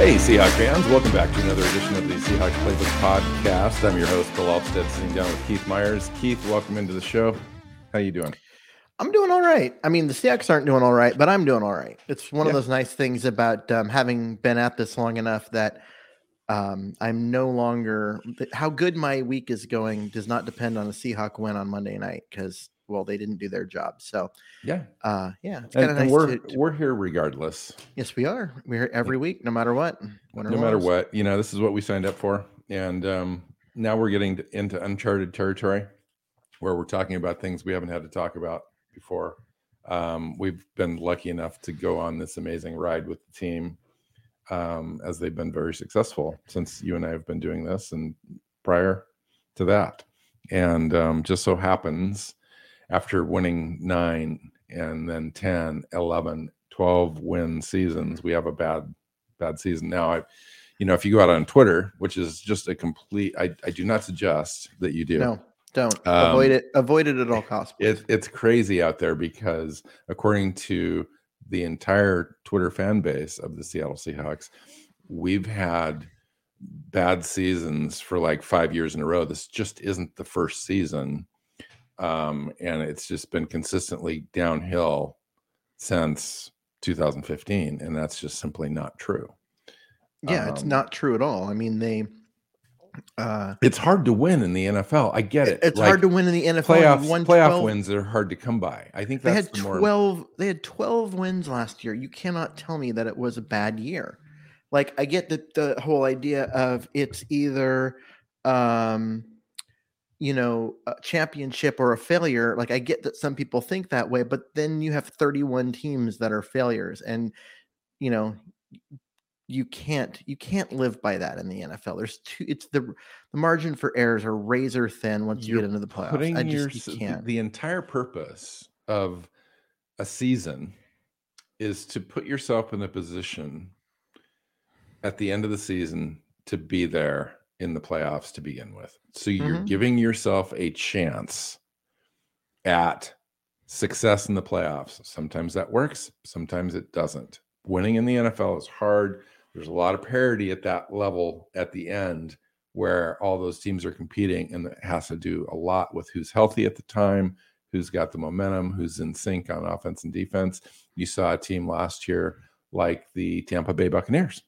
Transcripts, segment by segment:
Hey, Seahawks fans, welcome back to another edition of the Seahawks Playbook Podcast. I'm your host, Bill Alvstad, sitting down with Keith Myers. Keith, welcome into the show. How you doing? I'm doing all right. I mean, the Seahawks aren't doing all right, but I'm doing all right. It's one yeah. of those nice things about um, having been at this long enough that um, I'm no longer how good my week is going does not depend on a Seahawk win on Monday night because well, they didn't do their job. So yeah, uh, yeah, and, nice we're to, to, we're here regardless. Yes, we are. We're here every week, no matter what. No matter what, you know, this is what we signed up for, and um, now we're getting into uncharted territory where we're talking about things we haven't had to talk about before. Um, we've been lucky enough to go on this amazing ride with the team um, as they've been very successful since you and I have been doing this and prior to that. And um, just so happens after winning nine and then 10, 11, 12 win seasons, we have a bad, bad season. Now, I, you know, if you go out on Twitter, which is just a complete, I, I do not suggest that you do. No, don't um, avoid it. Avoid it at all costs. It, it's crazy out there because according to the entire Twitter fan base of the Seattle Seahawks, we've had bad seasons for like five years in a row. This just isn't the first season um, and it's just been consistently downhill since 2015, and that's just simply not true. Yeah, um, it's not true at all. I mean, they. Uh, it's hard to win in the NFL. I get it. It's like, hard to win in the NFL. Playoffs, playoff 12, wins are hard to come by. I think they had the twelve. More... They had twelve wins last year. You cannot tell me that it was a bad year. Like I get the the whole idea of it's either um you know, a championship or a failure. Like I get that some people think that way, but then you have 31 teams that are failures and you know, you can't you can't live by that in the NFL. There's two it's the the margin for errors are razor thin once You're you get into the playoffs. Putting I just your, can't. The entire purpose of a season is to put yourself in a position at the end of the season to be there in the playoffs to begin with. So you're mm-hmm. giving yourself a chance at success in the playoffs. Sometimes that works, sometimes it doesn't. Winning in the NFL is hard. There's a lot of parity at that level at the end where all those teams are competing, and it has to do a lot with who's healthy at the time, who's got the momentum, who's in sync on offense and defense. You saw a team last year like the Tampa Bay Buccaneers,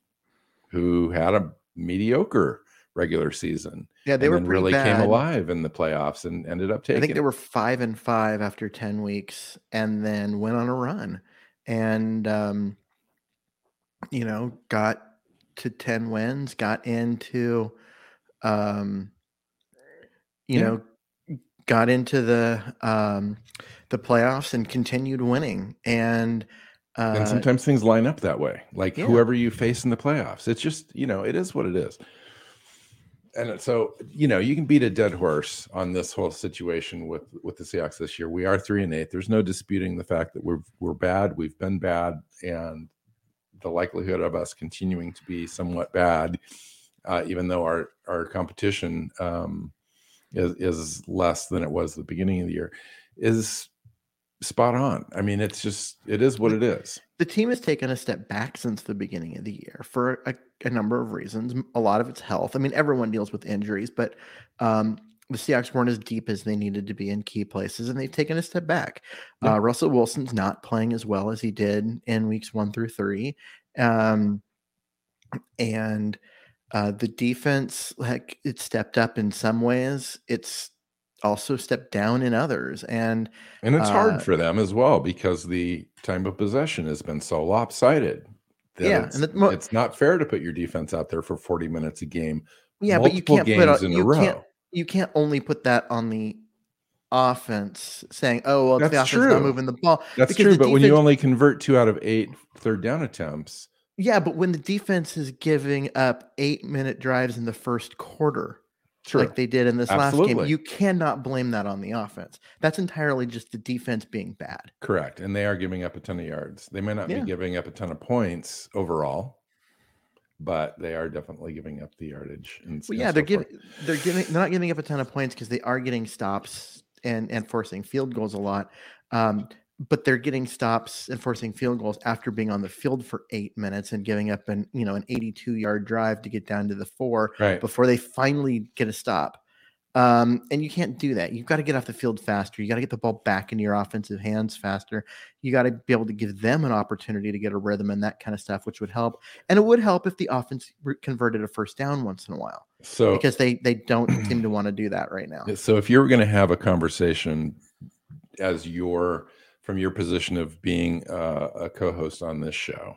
who had a mediocre regular season. Yeah, they were really bad. came alive in the playoffs and ended up taking. I think they were five and five after ten weeks, and then went on a run, and um, you know, got to ten wins, got into, um, you yeah. know, got into the um, the playoffs and continued winning, and. Uh, and sometimes things line up that way. Like yeah. whoever you face in the playoffs, it's just you know it is what it is and so you know you can beat a dead horse on this whole situation with with the Seahawks this year. We are three and eight. There's no disputing the fact that we're we're bad. We've been bad, and the likelihood of us continuing to be somewhat bad, uh, even though our our competition um, is is less than it was the beginning of the year, is spot on. I mean, it's just it is what it is. The team has taken a step back since the beginning of the year for a, a number of reasons. A lot of it's health. I mean, everyone deals with injuries, but um, the Seahawks weren't as deep as they needed to be in key places, and they've taken a step back. Yeah. Uh, Russell Wilson's not playing as well as he did in weeks one through three, um, and uh, the defense, like it stepped up in some ways. It's also step down in others and and it's uh, hard for them as well because the time of possession has been so lopsided yeah it's, and mo- it's not fair to put your defense out there for 40 minutes a game yeah but you can't put on, you can't you can't only put that on the offense saying oh well that's the offense true. not moving the ball that's true but defense, when you only convert two out of eight third down attempts Yeah, but when the defense is giving up eight minute drives in the first quarter, like they did in this last game, you cannot blame that on the offense. That's entirely just the defense being bad. Correct. And they are giving up a ton of yards. They may not Yeah. be giving up a ton of points overall, but they are definitely giving up the yardage. And, Well, yeah, so they're forth. giving they're giving they're not giving up a ton of points because they are getting stops and and forcing field goals a lot. Um, but they're getting stops and forcing field goals after being on the field for eight minutes and giving up an you know an 82 yard drive to get down to the four right. before they finally get a stop. Um, and you can't do that. You've got to get off the field faster. You got to get the ball back into your offensive hands faster. You got to be able to give them an opportunity to get a rhythm and that kind of stuff, which would help. And it would help if the offense converted a first down once in a while So because they they don't seem to want to do that right now. So if you're going to have a conversation as your from your position of being uh, a co-host on this show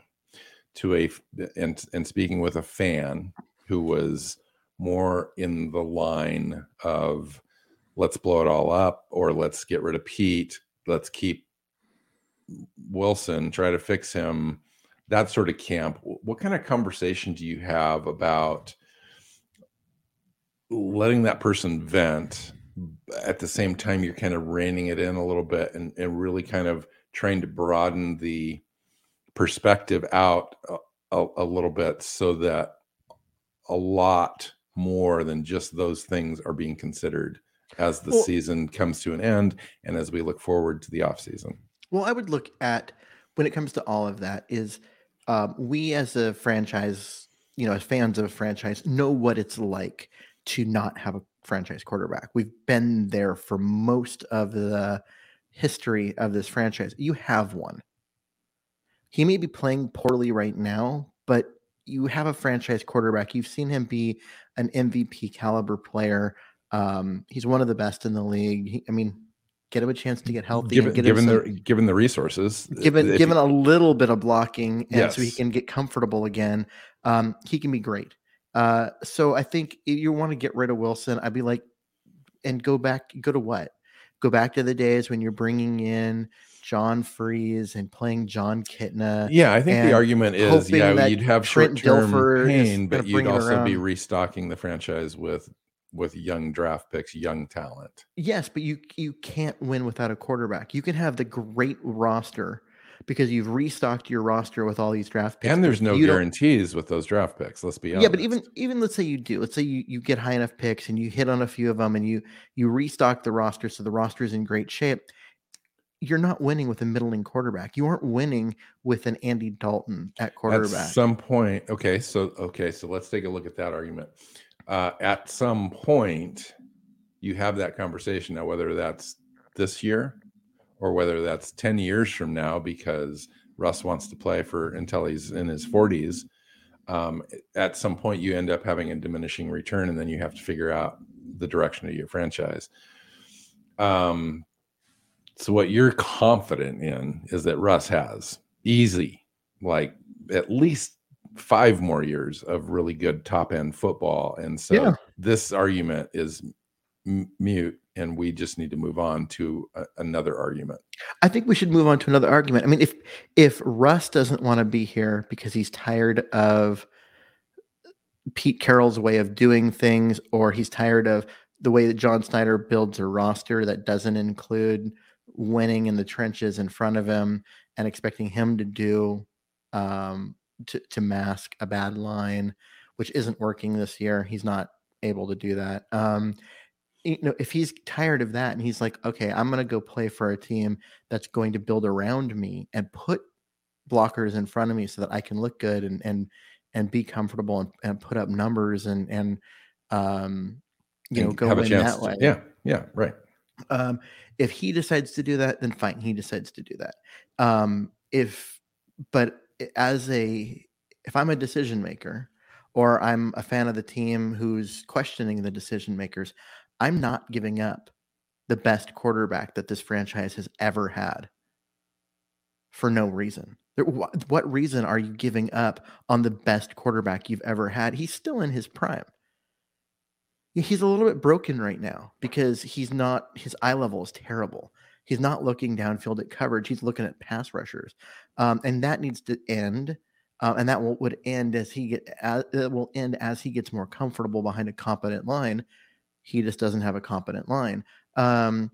to a and and speaking with a fan who was more in the line of let's blow it all up or let's get rid of Pete, let's keep Wilson, try to fix him, that sort of camp. What kind of conversation do you have about letting that person vent at the same time you're kind of reining it in a little bit and, and really kind of trying to broaden the perspective out a, a, a little bit so that a lot more than just those things are being considered as the Well- season comes to an end and as we look forward to the off season. Well, I would look at when it comes to all of that is um, we as a franchise, you know, as fans of a franchise, know what it's like to not have a franchise quarterback. We've been there for most of the history of this franchise. You have one. He may be playing poorly right now, but you have a franchise quarterback. You've seen him be an MVP caliber player. Um, he's one of the best in the league. He, I mean, get him a chance to get healthy given, and get him given some- the given the resources given given you- a little bit of blocking and so he can get comfortable again um he can be great uh so i think if you want to get rid of wilson i'd be like and go back go to what? Go back to the days when you're bringing in john friesz and playing jon kitna Yeah, I think the argument is, yeah, you'd have short-term pain, but you'd also be restocking the franchise with with young draft picks, young talent. yes but you you can't win without a quarterback. You can have the great roster because you've restocked your roster with all these draft picks And there's no you don't- guarantees with those draft picks. Let's be honest. Yeah, but even even let's say you do. Let's say you you get high enough picks and you hit on a few of them and you you restock the roster so the roster is in great shape. You're not winning with a middling quarterback. You aren't winning with an Andy Dalton at quarterback. At some point, okay, so okay, so let's take a look at that argument. Uh, at some point, you have that conversation now, whether that's this year or whether that's 10 years from now, because Russ wants to play for until he's in his 40s. Um, at some point, you end up having a diminishing return, and then you have to figure out the direction of your franchise. Um, so, what you're confident in is that Russ has easy, like at least five more years of really good top end football. And so, Yeah. this argument is m- mute, and we just need to move on to a- another argument. I think we should move on to another argument. I mean, if if Russ doesn't want to be here because he's tired of Pete Carroll's way of doing things, or he's tired of the way that John Schneider builds a roster that doesn't include winning in the trenches in front of him and expecting him to do um, to, to mask a bad line, which isn't working this year. He's not able to do that. Um, you know, if he's tired of that and he's like, okay, I'm going to go play for a team that's going to build around me and put blockers in front of me so that I can look good and and and be comfortable and, and put up numbers and and um you know and go have a in that to- way. yeah, yeah, right. Um, if he decides to do that, then fine, he decides to do that. Um, if, but as a, if I'm a decision maker or I'm a fan of the team who's questioning the decision makers, I'm not giving up the best quarterback that this franchise has ever had for no reason. What, reason are you giving up on the best quarterback you've ever had? He's still in his prime. He's a little bit broken right now because he's not, his eye level is terrible. He's not looking downfield at coverage. He's looking at pass rushers. Um, and that needs to end. uh, and that will, would end as he get as, it will end as he gets more comfortable behind a competent line. He just doesn't have a competent line. Um,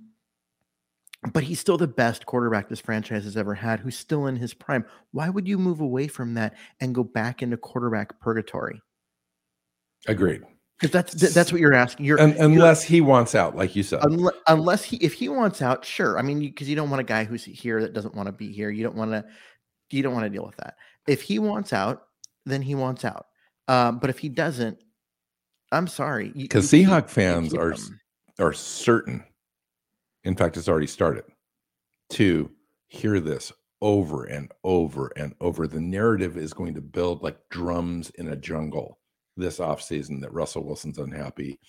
but he's still the best quarterback this franchise has ever had, who's still in his prime. Why would you move away from that and go back into quarterback purgatory? Agreed. Because that's that's what you're asking. You're Un- unless he wants out, like you said. unless, unless he if he wants out, sure. I mean, because you, you don't want a guy who's here that doesn't want to be here. You don't want to you don't want to deal with that. If he wants out, then he wants out. Um, but if he doesn't, I'm sorry. Because Seahawk fans are s- are certain. In fact, it's already started to hear this over and over and over. The narrative is going to build like drums in a jungle this offseason that Russell Wilson's unhappy.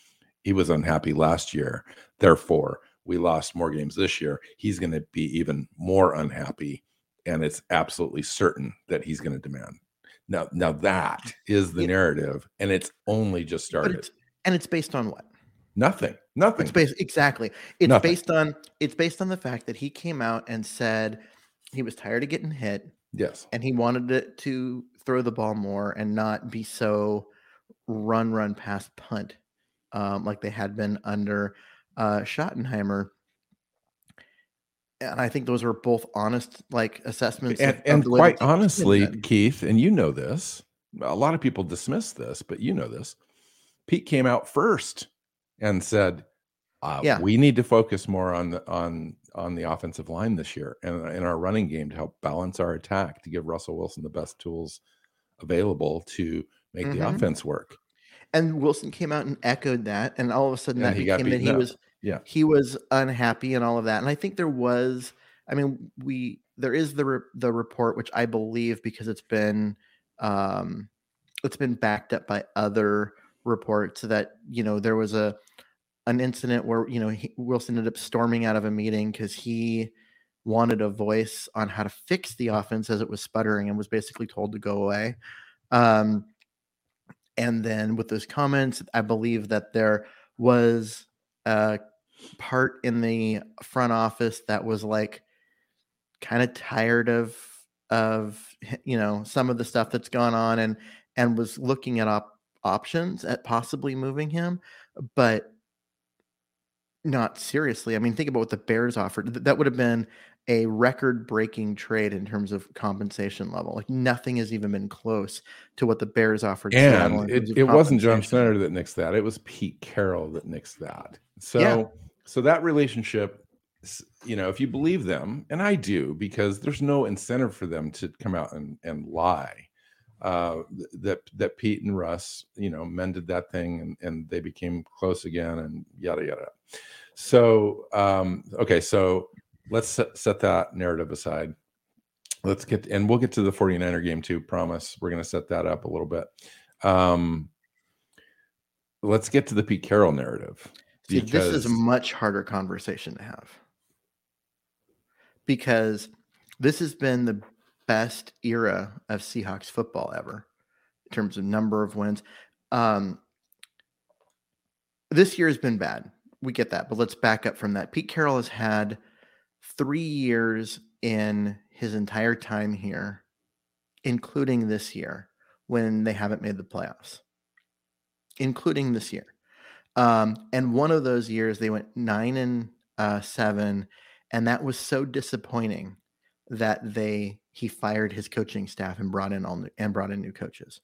He was unhappy last year. Therefore, we lost more games this year. He's going to be even more unhappy. And it's absolutely certain that he's going to demand. Now, now that is the Yeah. narrative, and it's only just started. it's, and it's based on what? Nothing. Nothing. It's based exactly. It's Nothing. based on it's based on the fact that he came out and said he was tired of getting hit yes. and he wanted it to throw the ball more and not be so run run past punt um, like they had been under uh, Schottenheimer. And I think those were both honest like assessments. And, and the quite honestly. Keith, and you know this, a lot of people dismiss this, but you know this. Pete came out first and said, uh, Yeah. "We need to focus more on the on on the offensive line this year and in our running game to help balance our attack to give Russell Wilson the best tools available to make the Mhm. offense work." and Wilson came out and echoed that, and all of a sudden And that he became that he was Yeah. he was unhappy and all of that. And I think there was, I mean, we there is the re- the report which I believe because it's been um it's been backed up by other reports that you know there was a an incident where you know he, Wilson ended up storming out of a meeting because he wanted a voice on how to fix the offense as it was sputtering and was basically told to go away. Um, and then with those comments, I believe that there was a part in the front office that was like kind of tired of of you know some of the stuff that's gone on and and was looking at op- options at possibly moving him, but not seriously. I mean, think about what the Bears offered. Th- That would have been a record breaking trade in terms of compensation level. Like nothing has even been close to what the Bears offered. And it, it wasn't John. Schneider that nixed that. It was Pete Carroll that nixed that. So Yeah. So that relationship, you know, if you believe them, and I do, because there's no incentive for them to come out and, and lie. Uh, that that Pete and Russ, you know, mended that thing and, and they became close again and yada yada. So um, okay, so let's set, set that narrative aside. Let's get and we'll get to the 49er game too, promise. We're gonna set that up a little bit. Um let's get to the Pete Carroll narrative. See, this is a much harder conversation to have because this has been the best era of Seahawks football ever in terms of number of wins. Um, this year has been bad. We get that, but let's back up from that. Pete Carroll has had three years in his entire time here, including this year when they haven't made the playoffs, including this year. Um, and one of those years they went nine and uh, seven, and that was so disappointing that they he fired his coaching staff and brought in all new, and brought in new coaches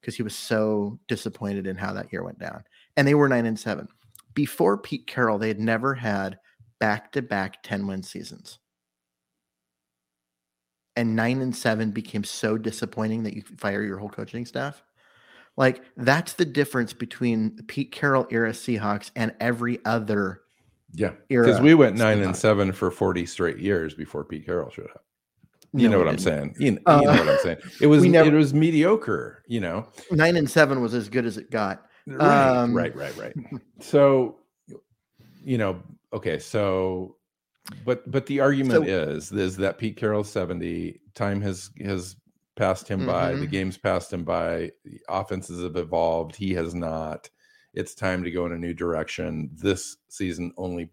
because he was so disappointed in how that year went down. And they were nine and seven. Before Pete Carroll, they had never had back to back 10 win seasons. And nine and seven became so disappointing that you fire your whole coaching staff. Like that's the difference between the Pete Carroll era Seahawks and every other Yeah. era. Because we went nine and seven for 40 straight years before Pete Carroll showed up. You No, know what I'm saying. You, you Uh, know what I'm saying. It was never- it was mediocre, you know. Nine and seven was as good as it got. Right, Um, right, right, right. So, you know, okay, so, but but the argument So- is is that Pete Carroll's seventy. Time has has passed him by. The Mhm. game's passed him by. The offenses have evolved. He has not. It's time to go in a new direction. This season only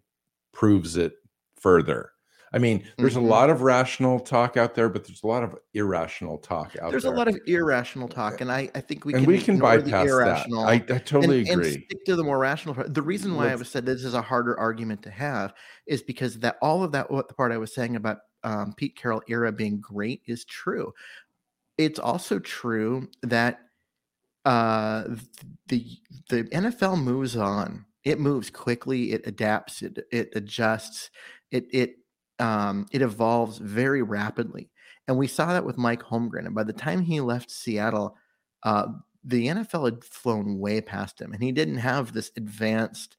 proves it further. I mean, there's Mhm. a lot of rational talk out there, but there's a lot of irrational talk out There's there. There's a lot of irrational talk, and I, I think we and can we can bypass that. I, I totally and, and agree. stick to the more rational part. The reason why I Let's- was said this is a harder argument to have is because that all of that what the part I was saying about um, Pete Carroll era being great is true. It's also true that uh, the the NFL moves on. It moves quickly. It adapts. It it adjusts. It it um, it evolves very rapidly, and we saw that with Mike Holmgren. And by the time he left Seattle, uh, the NFL had flown way past him, and he didn't have this advanced,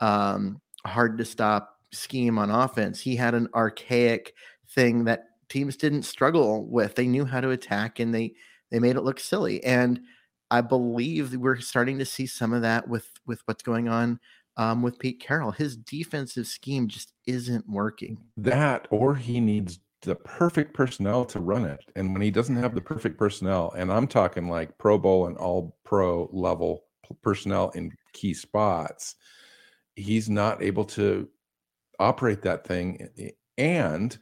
um, hard to stop scheme on offense. He had an archaic thing that teams didn't struggle with. They knew how to attack, and they they made it look silly. And I believe we're starting to see some of that with with what's going on um, with Pete Carroll. His defensive scheme just isn't working. that or he needs the perfect personnel to run it and when he doesn't have the perfect personnel and i'm talking like pro bowl and all pro level personnel in key spots he's not able to operate that thing and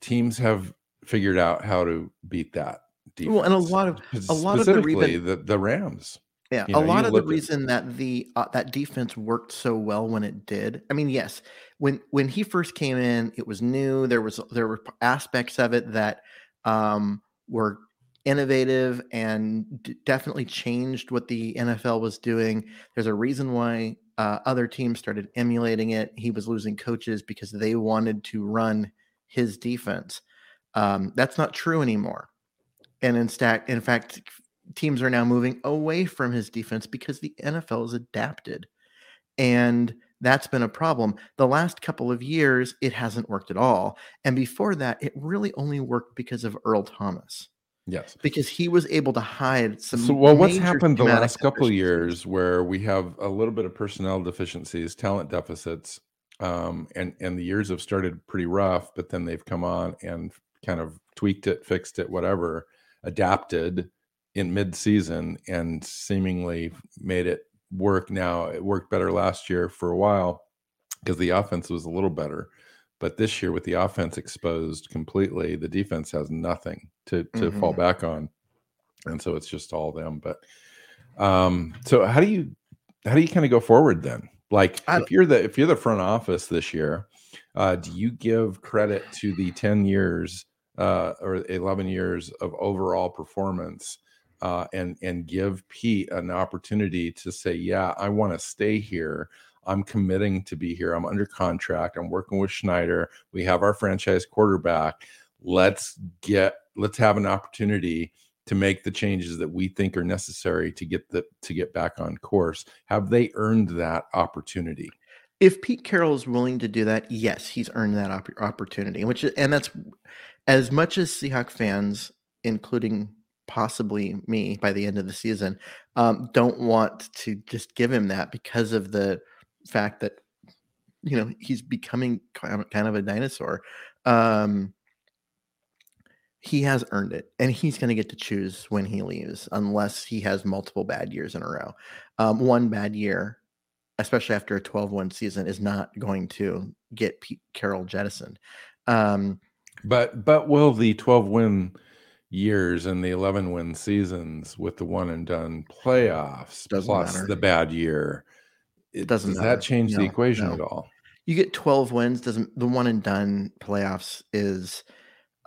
teams have figured out how to beat that Well, and a lot of a lot of the reason- the, the rams Yeah, You a know, you lot of the reason that the uh, that defense worked so well when it did. I mean, yes, when when he first came in, it was new. There was there were aspects of it that um, were innovative and d- definitely changed what the NFL was doing. There's a reason why uh, other teams started emulating it. He was losing coaches because they wanted to run his defense. Um, that's not true anymore. And in fact, in fact, teams are now moving away from his defense because the NFL has adapted. And that's been a problem. The last couple of years, it hasn't worked at all. And before that, it really only worked because of Earl Thomas, yes because he was able to hide some. So, well, what's happened the last couple of years where we have a little bit of personnel deficiencies, talent deficits, um, and and the years have started pretty rough, but then they've come on and kind of tweaked it, fixed it, whatever, adapted in mid-season, and seemingly made it work. Now it worked better last year for a while because the offense was a little better. But this year, with the offense exposed completely, the defense has nothing to to fall Mhm. back on, and so it's just all them. But um, so how do you how do you kind of go forward then? Like if you're the if you're the front office this year, uh, do you give credit to the ten years uh, or eleven years of overall performance? Uh, and and give Pete an opportunity to say, yeah, I want to stay here. I'm committing to be here. I'm under contract. I'm working with Schneider. We have our franchise quarterback. Let's get let's have an opportunity to make the changes that we think are necessary to get the to get back on course. Have they earned that opportunity? if Pete Carroll is willing to do that, yes, he's earned that opp- opportunity. Which is- and that's as much as Seahawk fans, including possibly me, by the end of the season, um, don't want to just give him that because of the fact that you know he's becoming kind of, kind of a dinosaur. Um, he has earned it, and he's going to get to choose when he leaves, unless he has multiple bad years in a row. Um, one bad year especially after a 12-1 season, is not going to get Pete Carroll jettisoned. Um, But but will the 12 win years and the 11 win seasons with the one and done playoffs plus matter. the bad year it, Doesn't does matter. that change the equation no. at all? you get 12 wins, doesn't the one and done playoffs is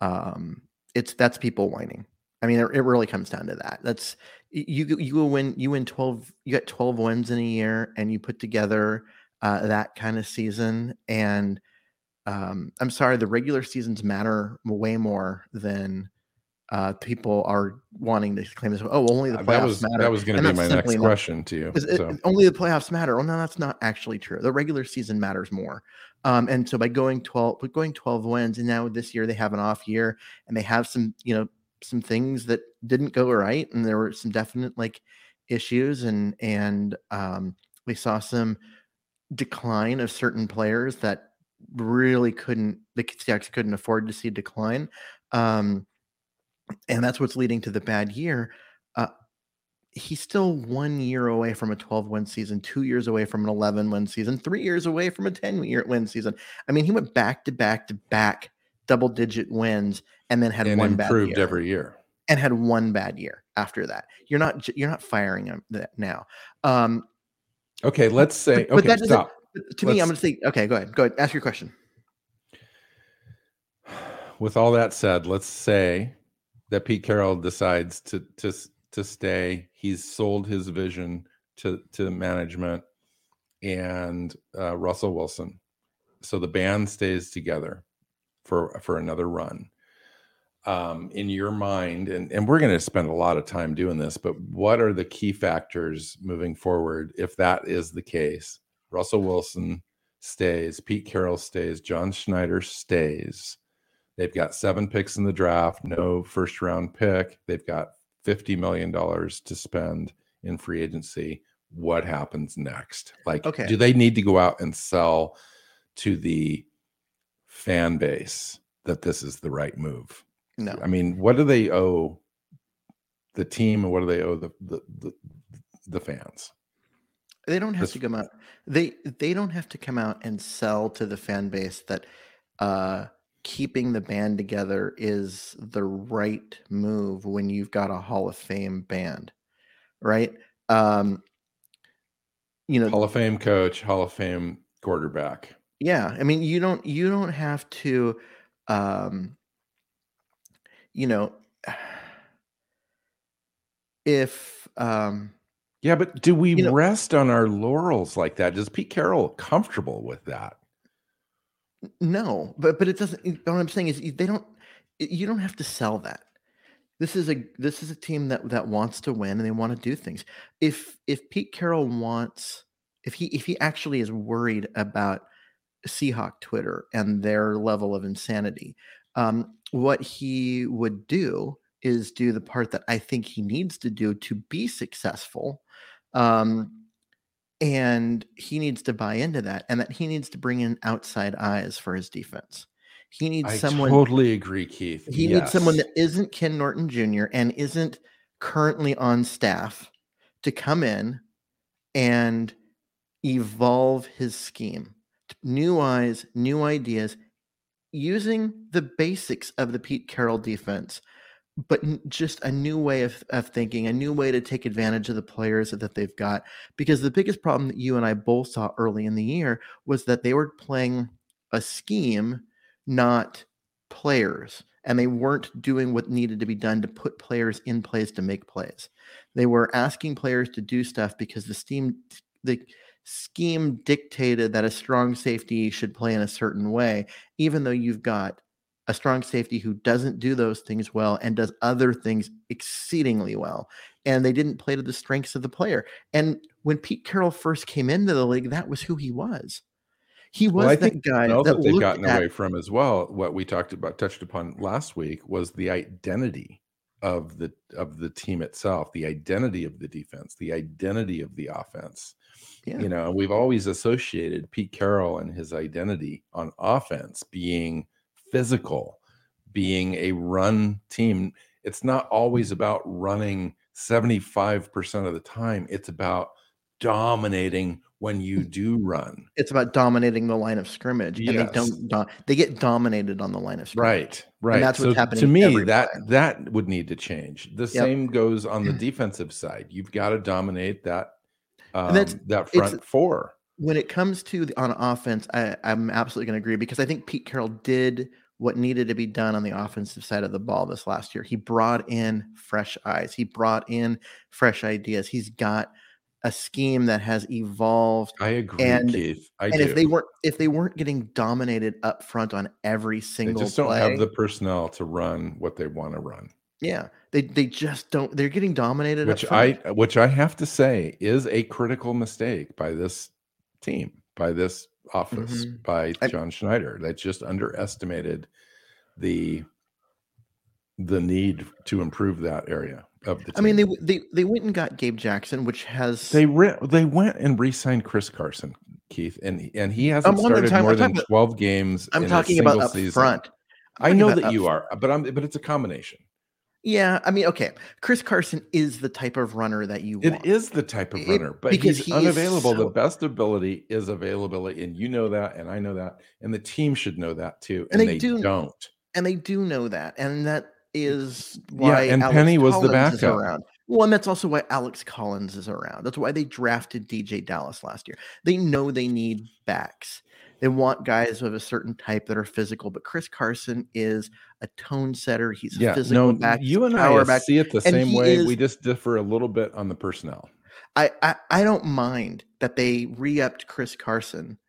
um it's that's people whining. I mean, it, really comes down to that. That's you you win you win 12 you got 12 wins in a year and you put together uh, that kind of season and um, I'm sorry, the regular seasons matter way more than uh, people are wanting to claim this. Oh, only the Uh, playoffs that was matter. that was going to be my next not- question to you. Is it- only the playoffs matter. Well, no, that's not actually true. The regular season matters more. Um, and so by going 12, but going 12 wins, and now this year they have an off year and they have some, you know, some things that didn't go right. And there were some definite like issues and, and um, we saw some decline of certain players that really couldn't, the Seahawks couldn't afford to see decline. Um, and that's what's leading to the bad year. Uh, he's still one year away from a 12 win season, two years away from an 11 win season, three years away from a 10 year win season. I mean, he went back to back to back double digit wins and then had and one bad improved year every year. and had one bad year after that. You're not you're not firing him that now. Um, Okay, let's say but okay, that doesn't- stop. but to me, I'm going to say, okay, go ahead, go ahead, ask your question. With all that said, let's say that Pete Carroll decides to to to stay. He's sold his vision to to management and uh, Russell Wilson. So the band stays together for for another run. Um, in your mind, and, and we're going to spend a lot of time doing this, but what are the key factors moving forward if that is the case? Russell Wilson stays, Pete Carroll stays, John Schneider stays. They've got seven picks in the draft, no first round pick. They've got $50 million to spend in free agency. What happens next? Like, Okay. do they need to go out and sell to the fan base that this is the right move? No, I mean, what do they owe the team and what do they owe the the, the, the fans? they don't have to come out. They they don't have to come out and sell to the fan base that uh, keeping the band together is the right move when you've got a Hall of Fame band, right? Um, you know, Hall of Fame coach, Hall of Fame quarterback. Yeah, I mean, you don't you don't have to, um, you know, if um, Yeah, but do we You know- rest on our laurels like that? Is Pete Carroll comfortable with that? No, but but it doesn't. What I'm saying is, they don't. You don't have to sell that. This is a this is a team that that wants to win and they want to do things. If if Pete Carroll wants, if he if he actually is worried about Seahawk Twitter and their level of insanity, um, what he would do is do the part that I think he needs to do to be successful. Um, and he needs to buy into that, and that he needs to bring in outside eyes for his defense. He needs someone, I someone. totally agree, Keith. He needs someone that isn't Ken Norton Jr. and isn't currently on staff to come in and evolve his scheme. New eyes, new ideas, using the basics of the Pete Carroll defense, but just a new way of, of thinking, a new way to take advantage of the players that they've got. Because the biggest problem that you and I both saw early in the year was that they were playing a scheme, not players and they weren't doing what needed to be done to put players in place to make plays. They were asking players to do stuff because the steam the scheme dictated that a strong safety should play in a certain way even though you've got a strong safety who doesn't do those things well and does other things exceedingly well and they didn't play to the strengths of the player. And when Pete Carroll first came into the league that was who he was. He was Well, I that think guy that that they've gotten at away from as well. What we talked about, touched upon last week, was the identity of the of the team itself, the identity of the defense, the identity of the offense. Yeah. You know, and we've always associated Pete Carroll and his identity on offense being physical, being a run team. It's not always mm-hmm. about running 75% of the time. It's about dominating when you mm. do run. it's about dominating the line of scrimmage, and they don't. Do, they get dominated on the line of scrimmage. Right, right. that's what's so happening to me. That play. that would need to change. The Yep. same goes on the mm. defensive side. You've got to dominate that um, that front four. When it comes to the, on offense, I, I'm absolutely going to agree because I think Pete Carroll did what needed to be done on the offensive side of the ball this last year. He brought in fresh eyes. He brought in fresh ideas. He's got a scheme that has evolved I agree, and- Keith. I and do. if they weren't if they weren't getting dominated up front on every they single just don't play, have the personnel to run what they want to run. yeah, they they just don't. They're getting dominated. Which I which I have to say is a critical mistake by this team, by this office, Mhm. by I- John Schneider. That just underestimated the the need to improve that area of the team. I mean, they they they went and got Gabe Jackson, which has They re- they went and re-signed Chris Carson, Keith, and and he hasn't wondering- started more than twelve games. I'm talking about up season. front. I'm I know that you f- are, but I'm but it's a combination. Yeah, I mean, okay. Chris Carson is the type of runner that you It want. is the type of It- runner, but because he's he unavailable. The best ability is availability, and you know that, and I know that, and the team should know that too, And and, they they, do- don't. and they do know that, and that is why. Yeah, and Alex Penny was the Collins backup. around. Well, and that's also why Alex Collins is around. That's why they drafted DeeJay Dallas last year. They know they need backs. They want guys of a certain type that are physical, but Chris Carson is a tone setter. He's a physical no, back. you and power I back. see it the and same way. is- we just differ a little bit on the personnel. I, I I don't mind that they re-upped Chris Carson,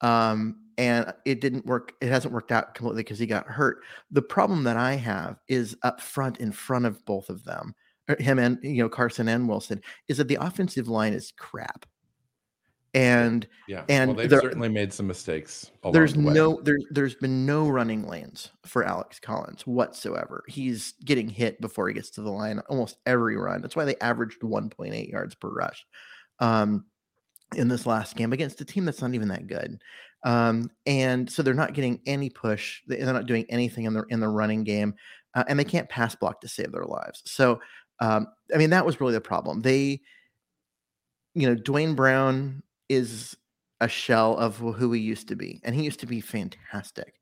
um, and it didn't work. It hasn't worked out completely because he got hurt. The problem that I have is up front, in front of both of them, him and you know Carson and Wilson, is that the offensive line is crap, and Yeah, And well, they've there- certainly made some mistakes. There's the no there, there's been no running lanes for Alex Collins whatsoever. He's getting hit before he gets to the line almost every run. That's why they averaged 1.8 yards per rush um, in this last game against a team that's not even that good. Um, and so they're not getting any push. They- They're not doing anything in the in the running game, uh, and they can't pass block to save their lives. So um, I mean that was really the problem. They, you know, Duane Brown is a shell of who he used to be, and he used to be fantastic.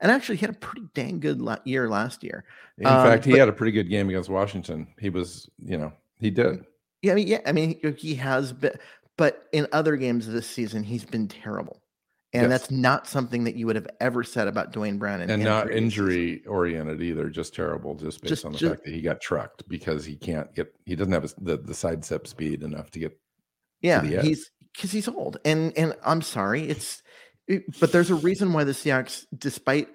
And actually, he had a pretty dang good la- year last year. In um, fact, he but- had a pretty good game against Washington. He was, you know, he did. Yeah, I mean, yeah, I mean, he, he has been, but in other games this season, he's been terrible, and Yes. that's not something that you would have ever said about Duane Brown. And not injury oriented either just terrible just based Just- on the ju- fact that he got trucked because he can't get he doesn't have the the side step speed enough to get Yeah, the he's because he's old, and and I'm sorry, it's, it- but there's a reason why the Seahawks, despite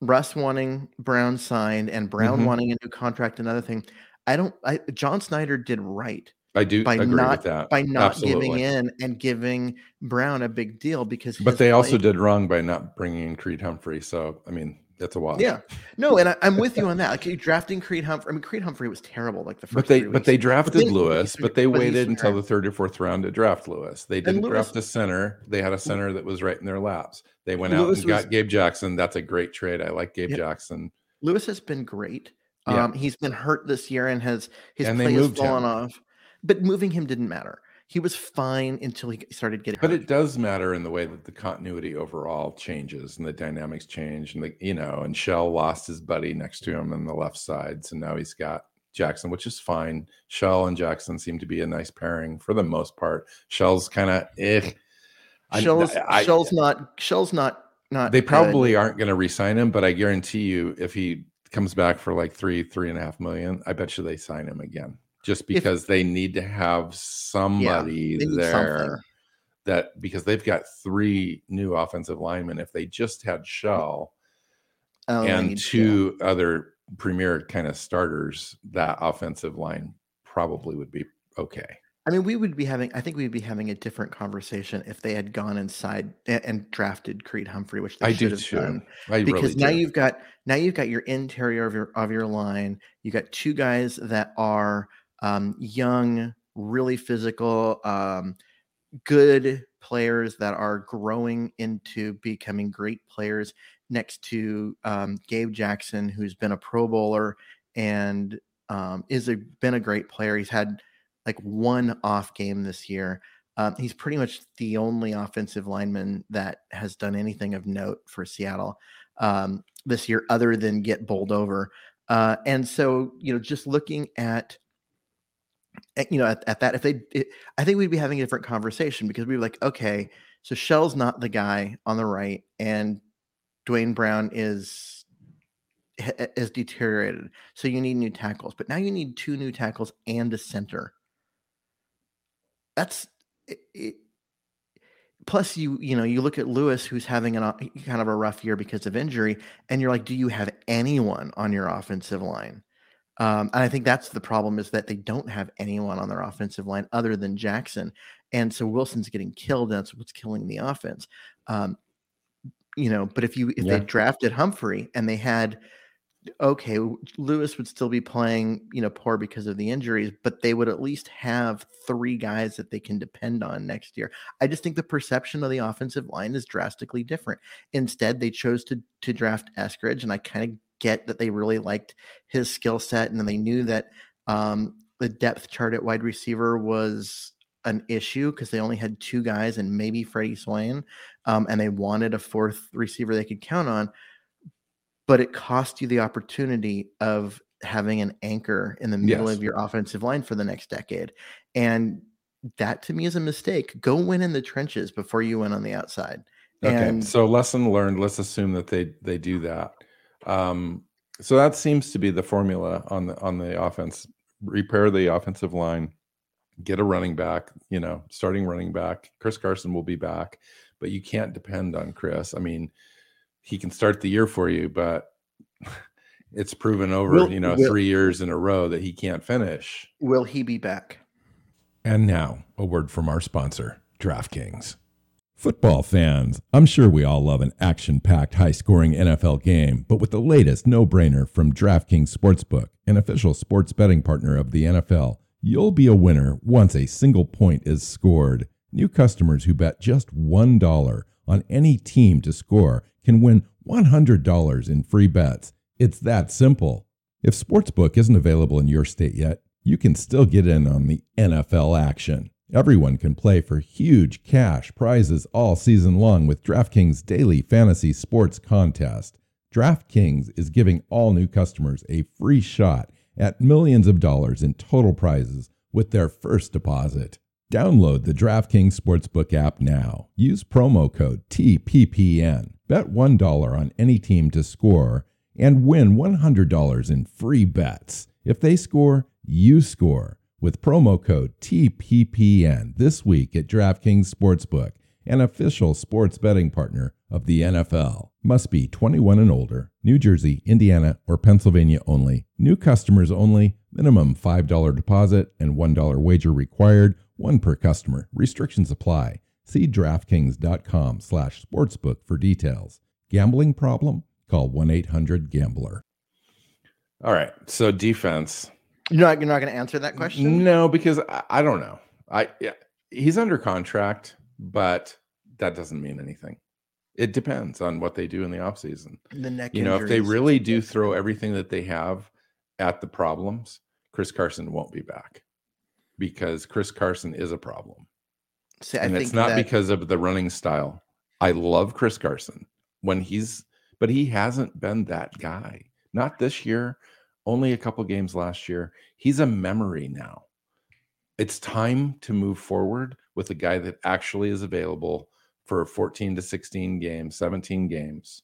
Russ wanting Brown signed and Brown Mhm. wanting a new contract, another thing, I don't. I John Schneider did right i do by agree not with that. by not giving in and giving Brown a big deal because but they also did wrong by not bringing in creed humphrey so i mean that's a wash. Yeah. No and I, I'm with you on that. Like you drafting Creed Humphrey I mean Creed Humphrey was terrible like the first but they but they drafted then- lewis but they but waited until the third or fourth round to draft lewis. They didn't Lewis- draft a center. They had a center that was right in their laps. They went out Lewis and got was- gabe jackson. That's a great trade. I like gabe Yeah. jackson. Lewis has been great. Yeah. um he's been hurt this year and has his And play has moved him. fallen off but moving him didn't matter he was fine until he started getting But hurt. it does matter in the way that the continuity overall changes and the dynamics change. And the, you know, and Shell lost his buddy next to him on the left side. So now he's got Jackson, which is fine. Shell and Jackson seem to be a nice pairing for the most part. Shell's kind of eh. I- Shell's I- Shell's not Shell's not not they good. probably aren't going to re-sign him, but I guarantee you, if he comes back for like three, three and a half million, I bet you they sign him again. Just because they need to have somebody need there something. that because they've got three new offensive linemen. If they just had mm-hmm. Shell Oh, and yeah. two other premier kind of starters, that offensive line probably would be okay. I mean, we would be having. I think we'd be having a different conversation if they had gone inside and, and drafted Creed Humphrey, which they I should do have too. done. I Because really now do. you've got now you've got your interior of your of your line. You got two guys that are um, young, really physical, um, good players that are growing into becoming great players. Next to um, Gabe Jackson, who's been a Pro Bowler and um, is a been a great player. He's had like one off game this year. Um, he's pretty much the only offensive lineman that has done anything of note for Seattle um, this year, other than get bowled over. Uh, and so, you know, just looking at, Eh, you know, at, at that, if they, it, I think we'd be having a different conversation because we'd be like, okay, so Shell's not the guy on the right, and Duane Brown is ha- eh, is deteriorated. So you need new tackles, but now you need two new tackles and a center. That's it, it, plus you you know you look at Lewis who's having an kind of a rough year because of injury, and you're like, do you have anyone on your offensive line? Um, and I think that's the problem is that they don't have anyone on their offensive line other than Jackson, and so Wilson's getting killed. And that's what's killing the offense. Um, you know, but if you if Yeah. they drafted Humphrey and they had okay, Lewis would still be playing, you know, poor because of the injuries, but they would at least have three guys that they can depend on next year. I just think the perception of the offensive line is drastically different. Instead, they chose to to draft Eskridge, and I kind of get that they really liked his skill set, and then they knew that um, the depth chart at wide receiver was an issue because they only had two guys and maybe Freddie Swain, um, and they wanted a fourth receiver they could count on. But it cost you the opportunity of having an anchor in the middle Yes. of your offensive line for the next decade. And that to me is a mistake. Go win in the trenches before you win on the outside. Okay, And so lesson learned. Let's assume that they they do that. Um, so that seems to be the formula on the on the offense. Repair the offensive line, get a running back. You know, starting running back. Chris Carson will be back, but you can't depend on Chris. I mean, he can start the year for you, but it's proven over. will, you know, will, three years in a row that he can't finish. will he be back? And now, a word from our sponsor, DraftKings. Football fans, I'm sure we all love an action packed, high scoring NFL game, but with the latest no brainer from DraftKings Sportsbook, an official sports betting partner of the NFL, you'll be a winner once a single point is scored. New customers who bet just $1 on any team to score can win $100 in free bets. It's that simple. If Sportsbook isn't available in your state yet, you can still get in on the NFL action. Everyone can play for huge cash prizes all season long with DraftKings Daily Fantasy Sports Contest. DraftKings is giving all new customers a free shot at millions of dollars in total prizes with their first deposit. Download the DraftKings Sportsbook app now. Use promo code TPPN. Bet $1 on any team to score and win $100 in free bets. If they score, you score with promo code TPPN this week at DraftKings Sportsbook, an official sports betting partner of the NFL. Must be 21 and older, New Jersey, Indiana, or Pennsylvania only. New customers only. Minimum $5 deposit and $1 wager required. One per customer. Restrictions apply. See DraftKings.com slash sportsbook for details. Gambling problem? Call 1-800-GAMBLER. All right, so defense. You're not you're not going to answer that question. No, because I, I don't know. I yeah, he's under contract, but that doesn't mean anything. It depends on what they do in the offseason. The neck. You know, if they really do throw everything that they have at the problems, Chris Carson won't be back because Chris Carson is a problem. See, and it's not that, because of the running style. I love Chris Carson when he's, but he hasn't been that guy. Not this year, only a couple games last year. He's a memory now. It's time to move forward with a guy that actually is available for 14 to 16 games, 17 games.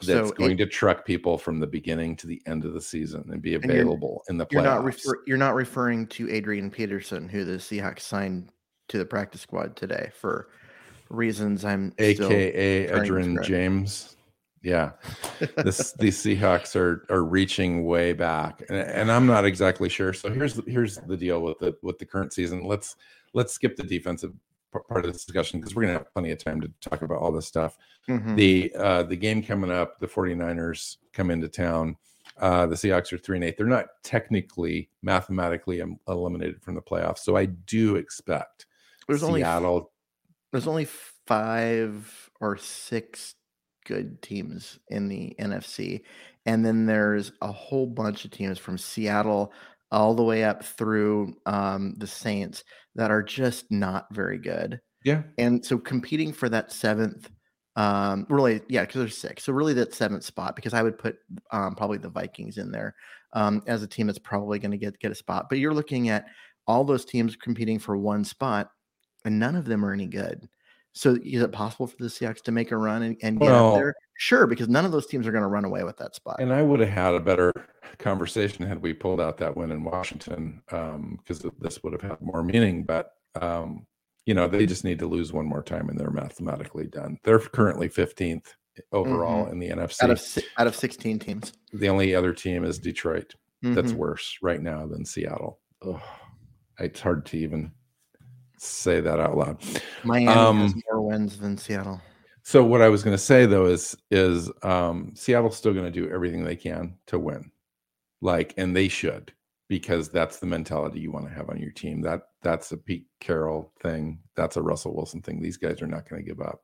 That's So going it- to truck people from the beginning to the end of the season and be available in the you're not playoffs. refer, you're not referring to Adrian Peterson, who the Seahawks signed to the practice squad today for reasons I'm AKA to James. Yeah. this these Seahawks are are reaching way back, and, and I'm not exactly sure. So here's the, here's the deal with the with the current season. Let's let's skip the defensive part of this discussion because we're gonna have plenty of time to talk about all this stuff. Mhm. The uh the game coming up, the 49ers come into town. Uh the Seahawks are three and eight. They're not technically mathematically eliminated from the playoffs. So I do expect There's only Seattle. there's only five or six good teams in the NFC, and then there's a whole bunch of teams from Seattle all the way up through um, the Saints that are just not very good. yeah, And so competing for that seventh, um, really, yeah, because there's six. So really that seventh spot, because I would put um, probably the Vikings in there um, as a team that's probably going to get get a spot. But you're looking at all those teams competing for one spot, and none of them are any good. So is it possible for the Seahawks to make a run and, and get Well- up there? Sure, because none of those teams are going to run away with that spot. And I would have had a better conversation had we pulled out that win in Washington, because this would have had more meaning. But um, you know, they just need to lose one more time, and they're mathematically done. They're currently 15th overall in the NFC. out of out of 16 teams. the only other team is Detroit. That's Mhm. worse right now than Seattle. Ugh, it's hard to even say that out loud. Miami has um, more wins than Seattle. So what I was going to say though is is um, Seattle's still going to do everything they can to win, like, and they should because that's the mentality you want to have on your team. That that's a Pete Carroll thing. That's a Russell Wilson thing. These guys are not going to give up.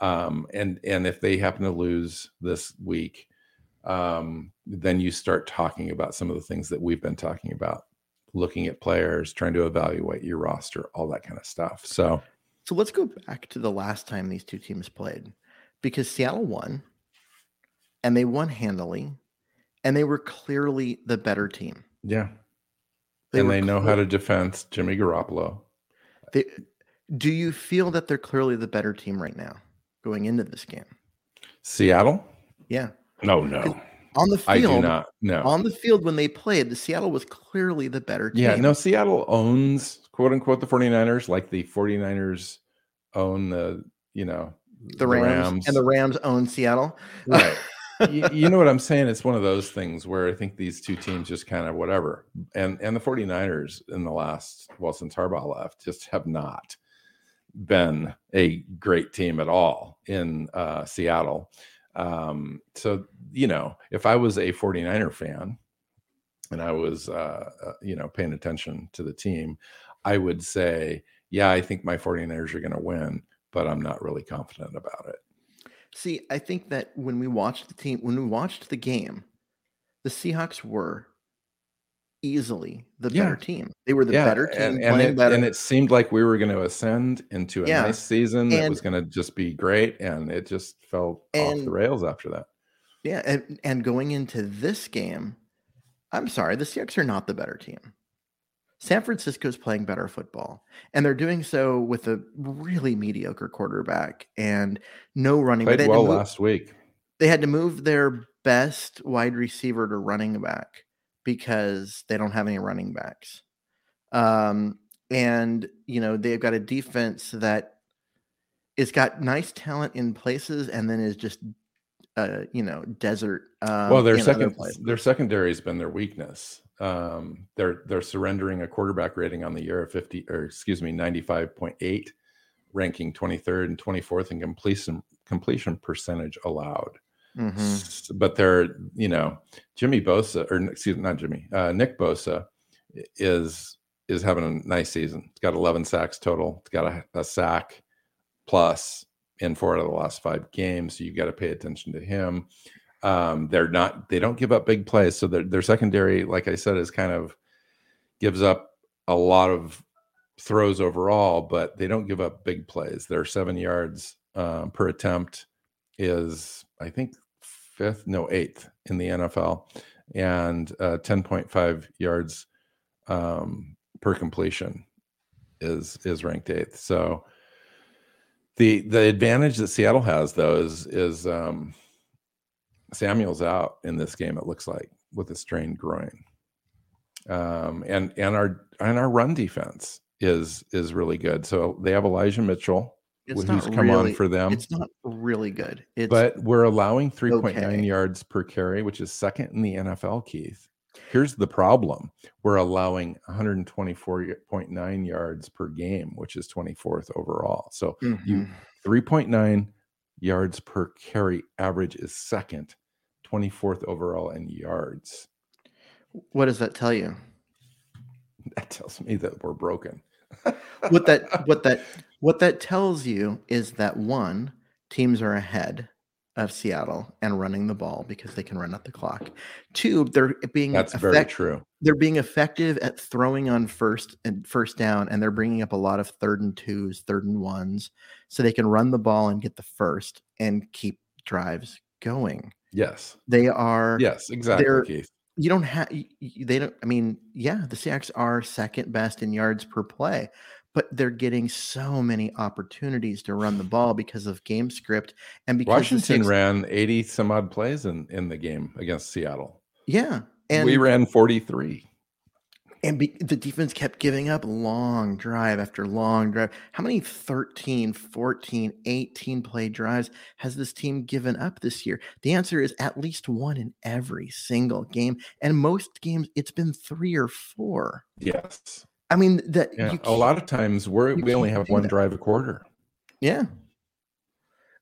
Um, and and if they happen to lose this week, um, then you start talking about some of the things that we've been talking about, looking at players, trying to evaluate your roster, all that kind of stuff. So, So let's go back to the last time these two teams played because Seattle won and they won handily and they were clearly the better team. yeah, and were they know how to defend Jimmy Garoppolo. they, do you feel that they're clearly the better team right now going into this game? Seattle? Yeah. No, no, On the field. I do not. No, on the field when they played, the Seattle was clearly the better team. Yeah, no, Seattle owns quote unquote the 49ers, like the 49ers own the, you know, the Rams, and the Rams own Seattle. right. you, you know what I'm saying? It's one of those things where I think these two teams just kind of whatever. And and the 49ers in the last, well, since Harbaugh left, just have not been a great team at all in uh, Seattle. Um, so, you know, if I was a 49er fan and I was, uh, uh, you know, paying attention to the team, I would say, yeah, I think my 49ers are going to win, but I'm not really confident about it. See, I think that when we watched the team, when we watched the game, the Seahawks were easily the Yeah. better team. They were the better team, and, and playing it, better. and it seemed like we were going to ascend into a Yeah, nice season that and- was going to just be great, and it just fell off the rails after that. yeah, and, and going into this game, I'm sorry, the Seahawks are not the better team. San Francisco is playing better football, and they're doing so with a really mediocre quarterback and no running. Played they, well move, last week. they had to move their best wide receiver to running back because they don't have any running backs. Um, and you know they've got a defense that it's got nice talent in places and then is just uh you know desert um, well, their second their secondary has been their weakness. Um, they're they're surrendering a quarterback rating on the year of fifty or excuse me ninety five point eight, ranking twenty third and twenty fourth in completion completion percentage allowed. Mhm. But they're you know Jimmy Bosa or excuse me not Jimmy uh, Nick Bosa is is having a nice season. He's got 11 sacks total. He's got a, a sack plus in four out of the last five games. So you got to pay attention to him. Um, they're not they don't give up big plays. So their their secondary, like I said, is kind of gives up a lot of throws overall, but they don't give up big plays. Their seven yards um, per attempt is I think fifth, no eighth in the NFL, and uh, ten point five yards um, per completion is is ranked eighth. So the the advantage that Seattle has though is is um, Samuel's out in this game. It looks like with a strained groin, um, and and our and our run defense is is really good. So they have Elijah Mitchell, It's who's not come really, on for them. It's not really good. It's but we're allowing 3.9 okay. yards per carry, which is second in the NFL, Keith. Here's the problem. We're allowing 124.9 yards per game, which is 24th overall. So you Mhm. 3.9 yards per carry average is second, 24th overall in yards. what does that tell you? That tells me that we're broken. what that what that what that tells you is that one teams are ahead of Seattle and running the ball because they can run out the clock. Two, they're being That's very true. they're being effective at throwing on first and first down and they're bringing up a lot of third and twos, third and ones so they can run the ball and get the first and keep drives going. Yes. They are Yes, exactly, you don't have they don't i mean yeah the Seahawks are second best in yards per play but they're getting so many opportunities to run the ball because of game script and because Washington Seahawks- ran 80 some odd plays in, in the game against Seattle. yeah and we ran 43. and be, the defense kept giving up long drive after long drive how many 13 14 18 play drives has this team given up this year the answer is at least one in every single game and most games it's been three or four Yes. I mean that Yeah. A lot of times we're we only have one that. drive a quarter. Yeah.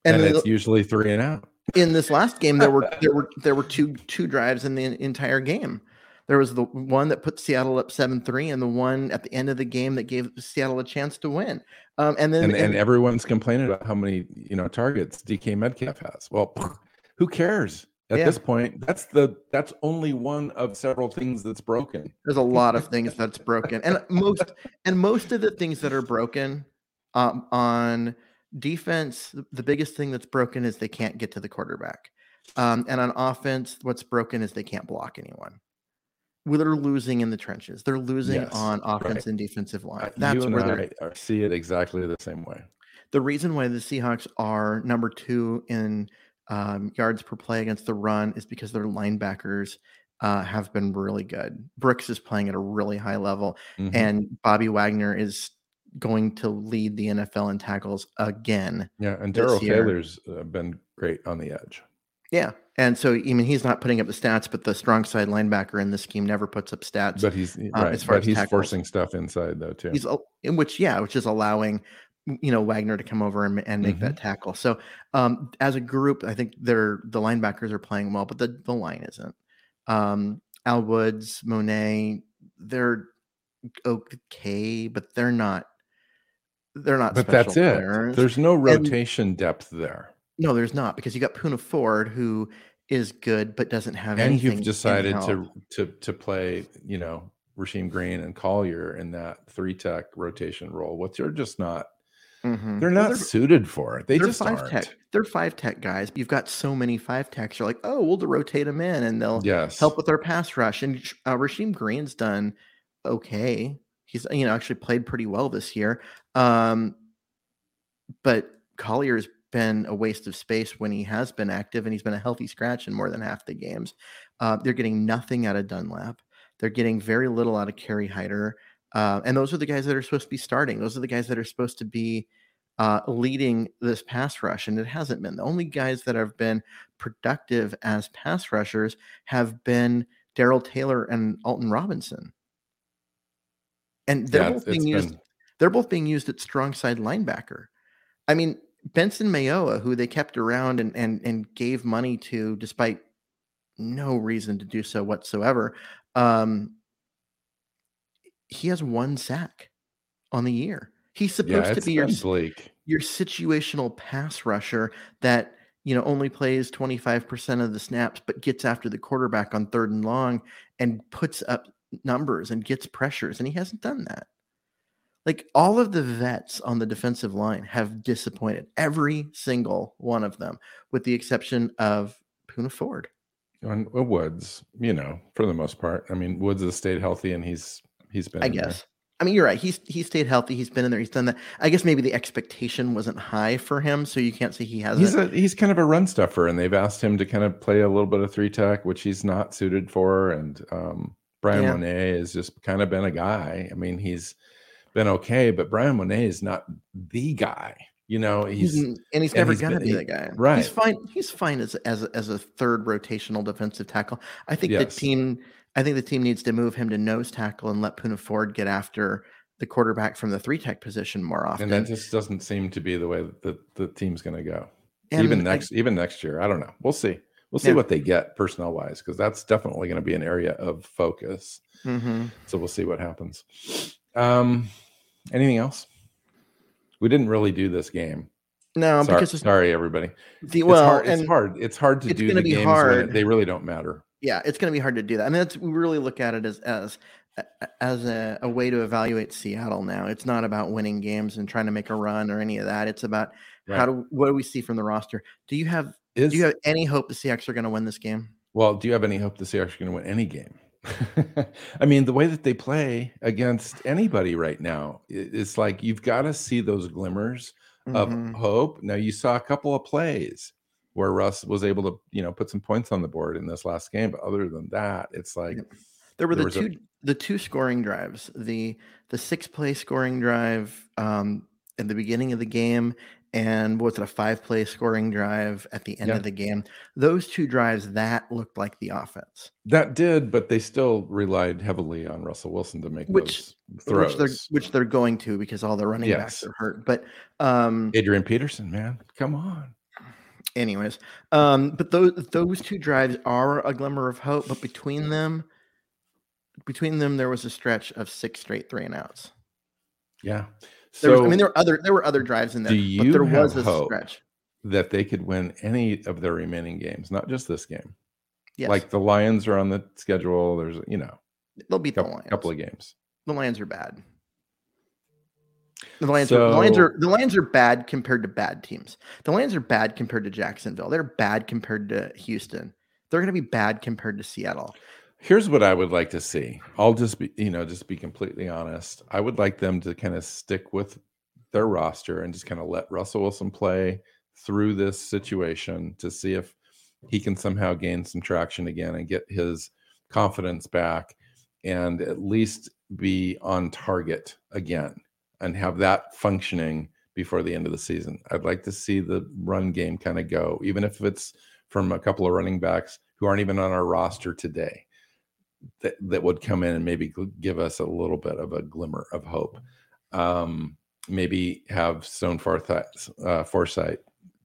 And, And, it's in, usually three and out. in this last game, there were there were there were two two drives in the entire game. There was the one that put Seattle up seven three, and the one at the end of the game that gave Seattle a chance to win. Um, and then And, and and- everyone's complaining about how many, you know, targets DK Metcalf has. Well, who cares? At Yeah. this point, that's the that's only one of several things that's broken. There's a lot of things that's broken, and most and most of the things that are broken um, on defense, the biggest thing that's broken is they can't get to the quarterback, um, and on offense, what's broken is they can't block anyone. Well, They're losing in the trenches. They're losing Yes, on offense right. and defensive line. Uh, That's where are, see it exactly the same way. the reason why the Seahawks are number two in um, yards per play against the run is because their linebackers uh, have been really good. Brooks is playing at a really high level, Mhm. and Bobby Wagner is going to lead the NFL in tackles again. yeah, and Darrell Taylor's uh, been great on the edge. Yeah. And so, I mean, he's not putting up the stats, but the strong side linebacker in this scheme never puts up stats. But he's uh, right. as far But as he's tackles. forcing stuff inside though too. he's in which yeah which is allowing you know wagner to come over and, and make that tackle so um as a group i think they're the linebackers are playing well but the, the line isn't um al woods Mone they're okay but they're not they're not but special that's it. There's no rotation depth there. no there's not because you got Poona Ford who is good but doesn't have any. and you've decided to to to play you know Rasheem Green and Collier in that three tech rotation role, which are just not Mhm. they're Well, not suited for it. They they're just five aren't. tech. They're five tech guys. You've got so many five techs. You're like, oh, we'll rotate them in, and they'll Yes, help with our pass rush. And uh, Rasheem Green's done okay. He's you know actually played pretty well this year. Um, but Collier's been a waste of space when he has been active, and he's been a healthy scratch in more than half the games. Uh, they're getting nothing out of Dunlap. They're getting very little out of Kerry Hyder. Uh, and those are the guys that are supposed to be starting. Those are the guys that are supposed to be uh, leading this pass rush, and it hasn't been. The only guys that have been productive as pass rushers have been Darrell Taylor and Alton Robinson, and they're yeah, both being used. been- They're both being used at strong side linebacker. I mean, Benson Mayowa, who they kept around and and and gave money to, despite no reason to do so whatsoever. Um, he has one sack on the year. He's yeah, supposed to be your bleak. your situational pass rusher that you know only plays 25% of the snaps but gets after the quarterback on third and long and puts up numbers and gets pressures and he hasn't done that like all of the vets on the defensive line have disappointed every single one of them with the exception of Poona Ford On uh, Woods, you know, for the most part. I mean, Woods has stayed healthy, and he's he's been. I in there. guess. I mean, you're right. He's he stayed healthy. He's been in there. He's done that. I guess maybe the expectation wasn't high for him, so you can't say he hasn't. He's a he's kind of a run stuffer, and they've asked him to kind of play a little bit of three tech, which he's not suited for. And um, Bryan Yeah. Mone has just kind of been a guy. I mean, he's been okay, but Bryan Mone is not the guy. You know, He's, and he's never gonna be the guy. right. He's fine. He's fine as as a, as a third rotational defensive tackle. I think the team. I think the team needs to move him to nose tackle and let Poona Ford get after the quarterback from the three tech position more often. and that just doesn't seem to be the way that the, team's going to go. And even I- next even next year, I don't know. We'll see. We'll see Yeah. what they get personnel wise, because that's definitely going to be an area of focus. Mhm. So we'll see what happens. Um, anything else? We didn't really do this game. No, sorry, because sorry, everybody. the It's well, hard. It's and hard. It's hard to it's do the games hard. it- they really don't matter. Yeah, it's going to be hard to do that. I mean, that's we really look at it as as as a, a way to evaluate Seattle now. It's not about winning games and trying to make a run or any of that. It's about how do what do we see from the roster? Do you have Is do you have any hope the Seahawks are going to win this game? well? Do you have any hope the Seahawks are going to win any game? I mean, the way that they play against anybody right now, it's like you've got to see those glimmers of Mhm. hope. Now, you saw a couple of plays where Russ was able to, you know, put some points on the board in this last game. But other than that, it's like There were there the was a- two the two scoring drives. The the six play scoring drive um in the beginning of the game and what was it a five play scoring drive at the end Yeah. of the game. Those two drives that looked like the offense. that did, but they still relied heavily on Russell Wilson to make Which- those throws. Which they're which they're going to because all the running backs are hurt. But um Adrian Peterson, man, come on. Anyways, um but those those two drives are a glimmer of hope, but between them between them there was a stretch of six straight three and outs. Yeah. There So was, I mean, there were other there were other drives in there, do but there you was a hope? stretch. that they could win any of their remaining games, not just this game. Yes. Like the Lions are on the schedule. There's you know they'll beat the couple, Lions. couple of games. The Lions are bad. The Lions, are, the Lions are the Lions are bad compared to bad teams. The Lions are bad compared to Jacksonville. They're bad compared to Houston. They're going to be bad compared to Seattle. Here's what I would like to see. I'll just be, you know, just be completely honest. I would like them to kind of stick with their roster and just kind of let Russell Wilson play through this situation to see if he can somehow gain some traction again and get his confidence back and at least be on target again and have that functioning before the end of the season. I'd like to see the run game kind of go, even if it's from a couple of running backs who aren't even on our roster today that, that would come in and maybe give us a little bit of a glimmer of hope. Um, maybe have Stone Forsythe, uh, Foresight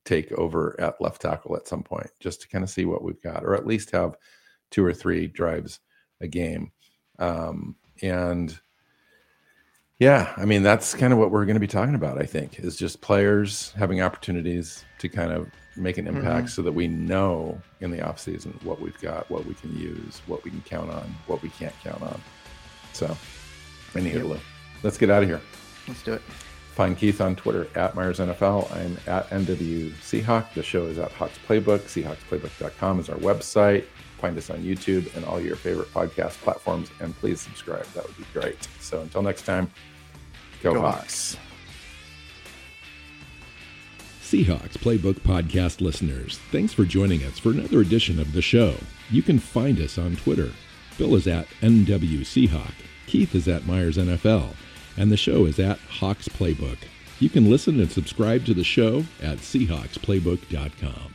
take over at left tackle at some point, just to kind of see what we've got, or at least have two or three drives a game. Um, and yeah, I mean that's kind of what we're going to be talking about. I think is just players having opportunities to kind of make an mm-hmm. impact, so that we know in the off season what we've got, what we can use, what we can count on, what we can't count on. So, anywho, let's get out of here. Let's do it. Find Keith on Twitter at Myers NFL. I'm at NW Seahawk. The show is at Hawks Playbook. Seahawksplaybook.com is our website. Find us on YouTube and all your favorite podcast platforms. And please subscribe. That would be great. So until next time, go, Go Hawks. Seahawks Playbook Podcast listeners, thanks for joining us for another edition of the show. You can find us on Twitter. Bill is at NW Seahawk, Keith is at Myers NFL, and the show is at Hawks Playbook. You can listen and subscribe to the show at SeahawksPlaybook.com.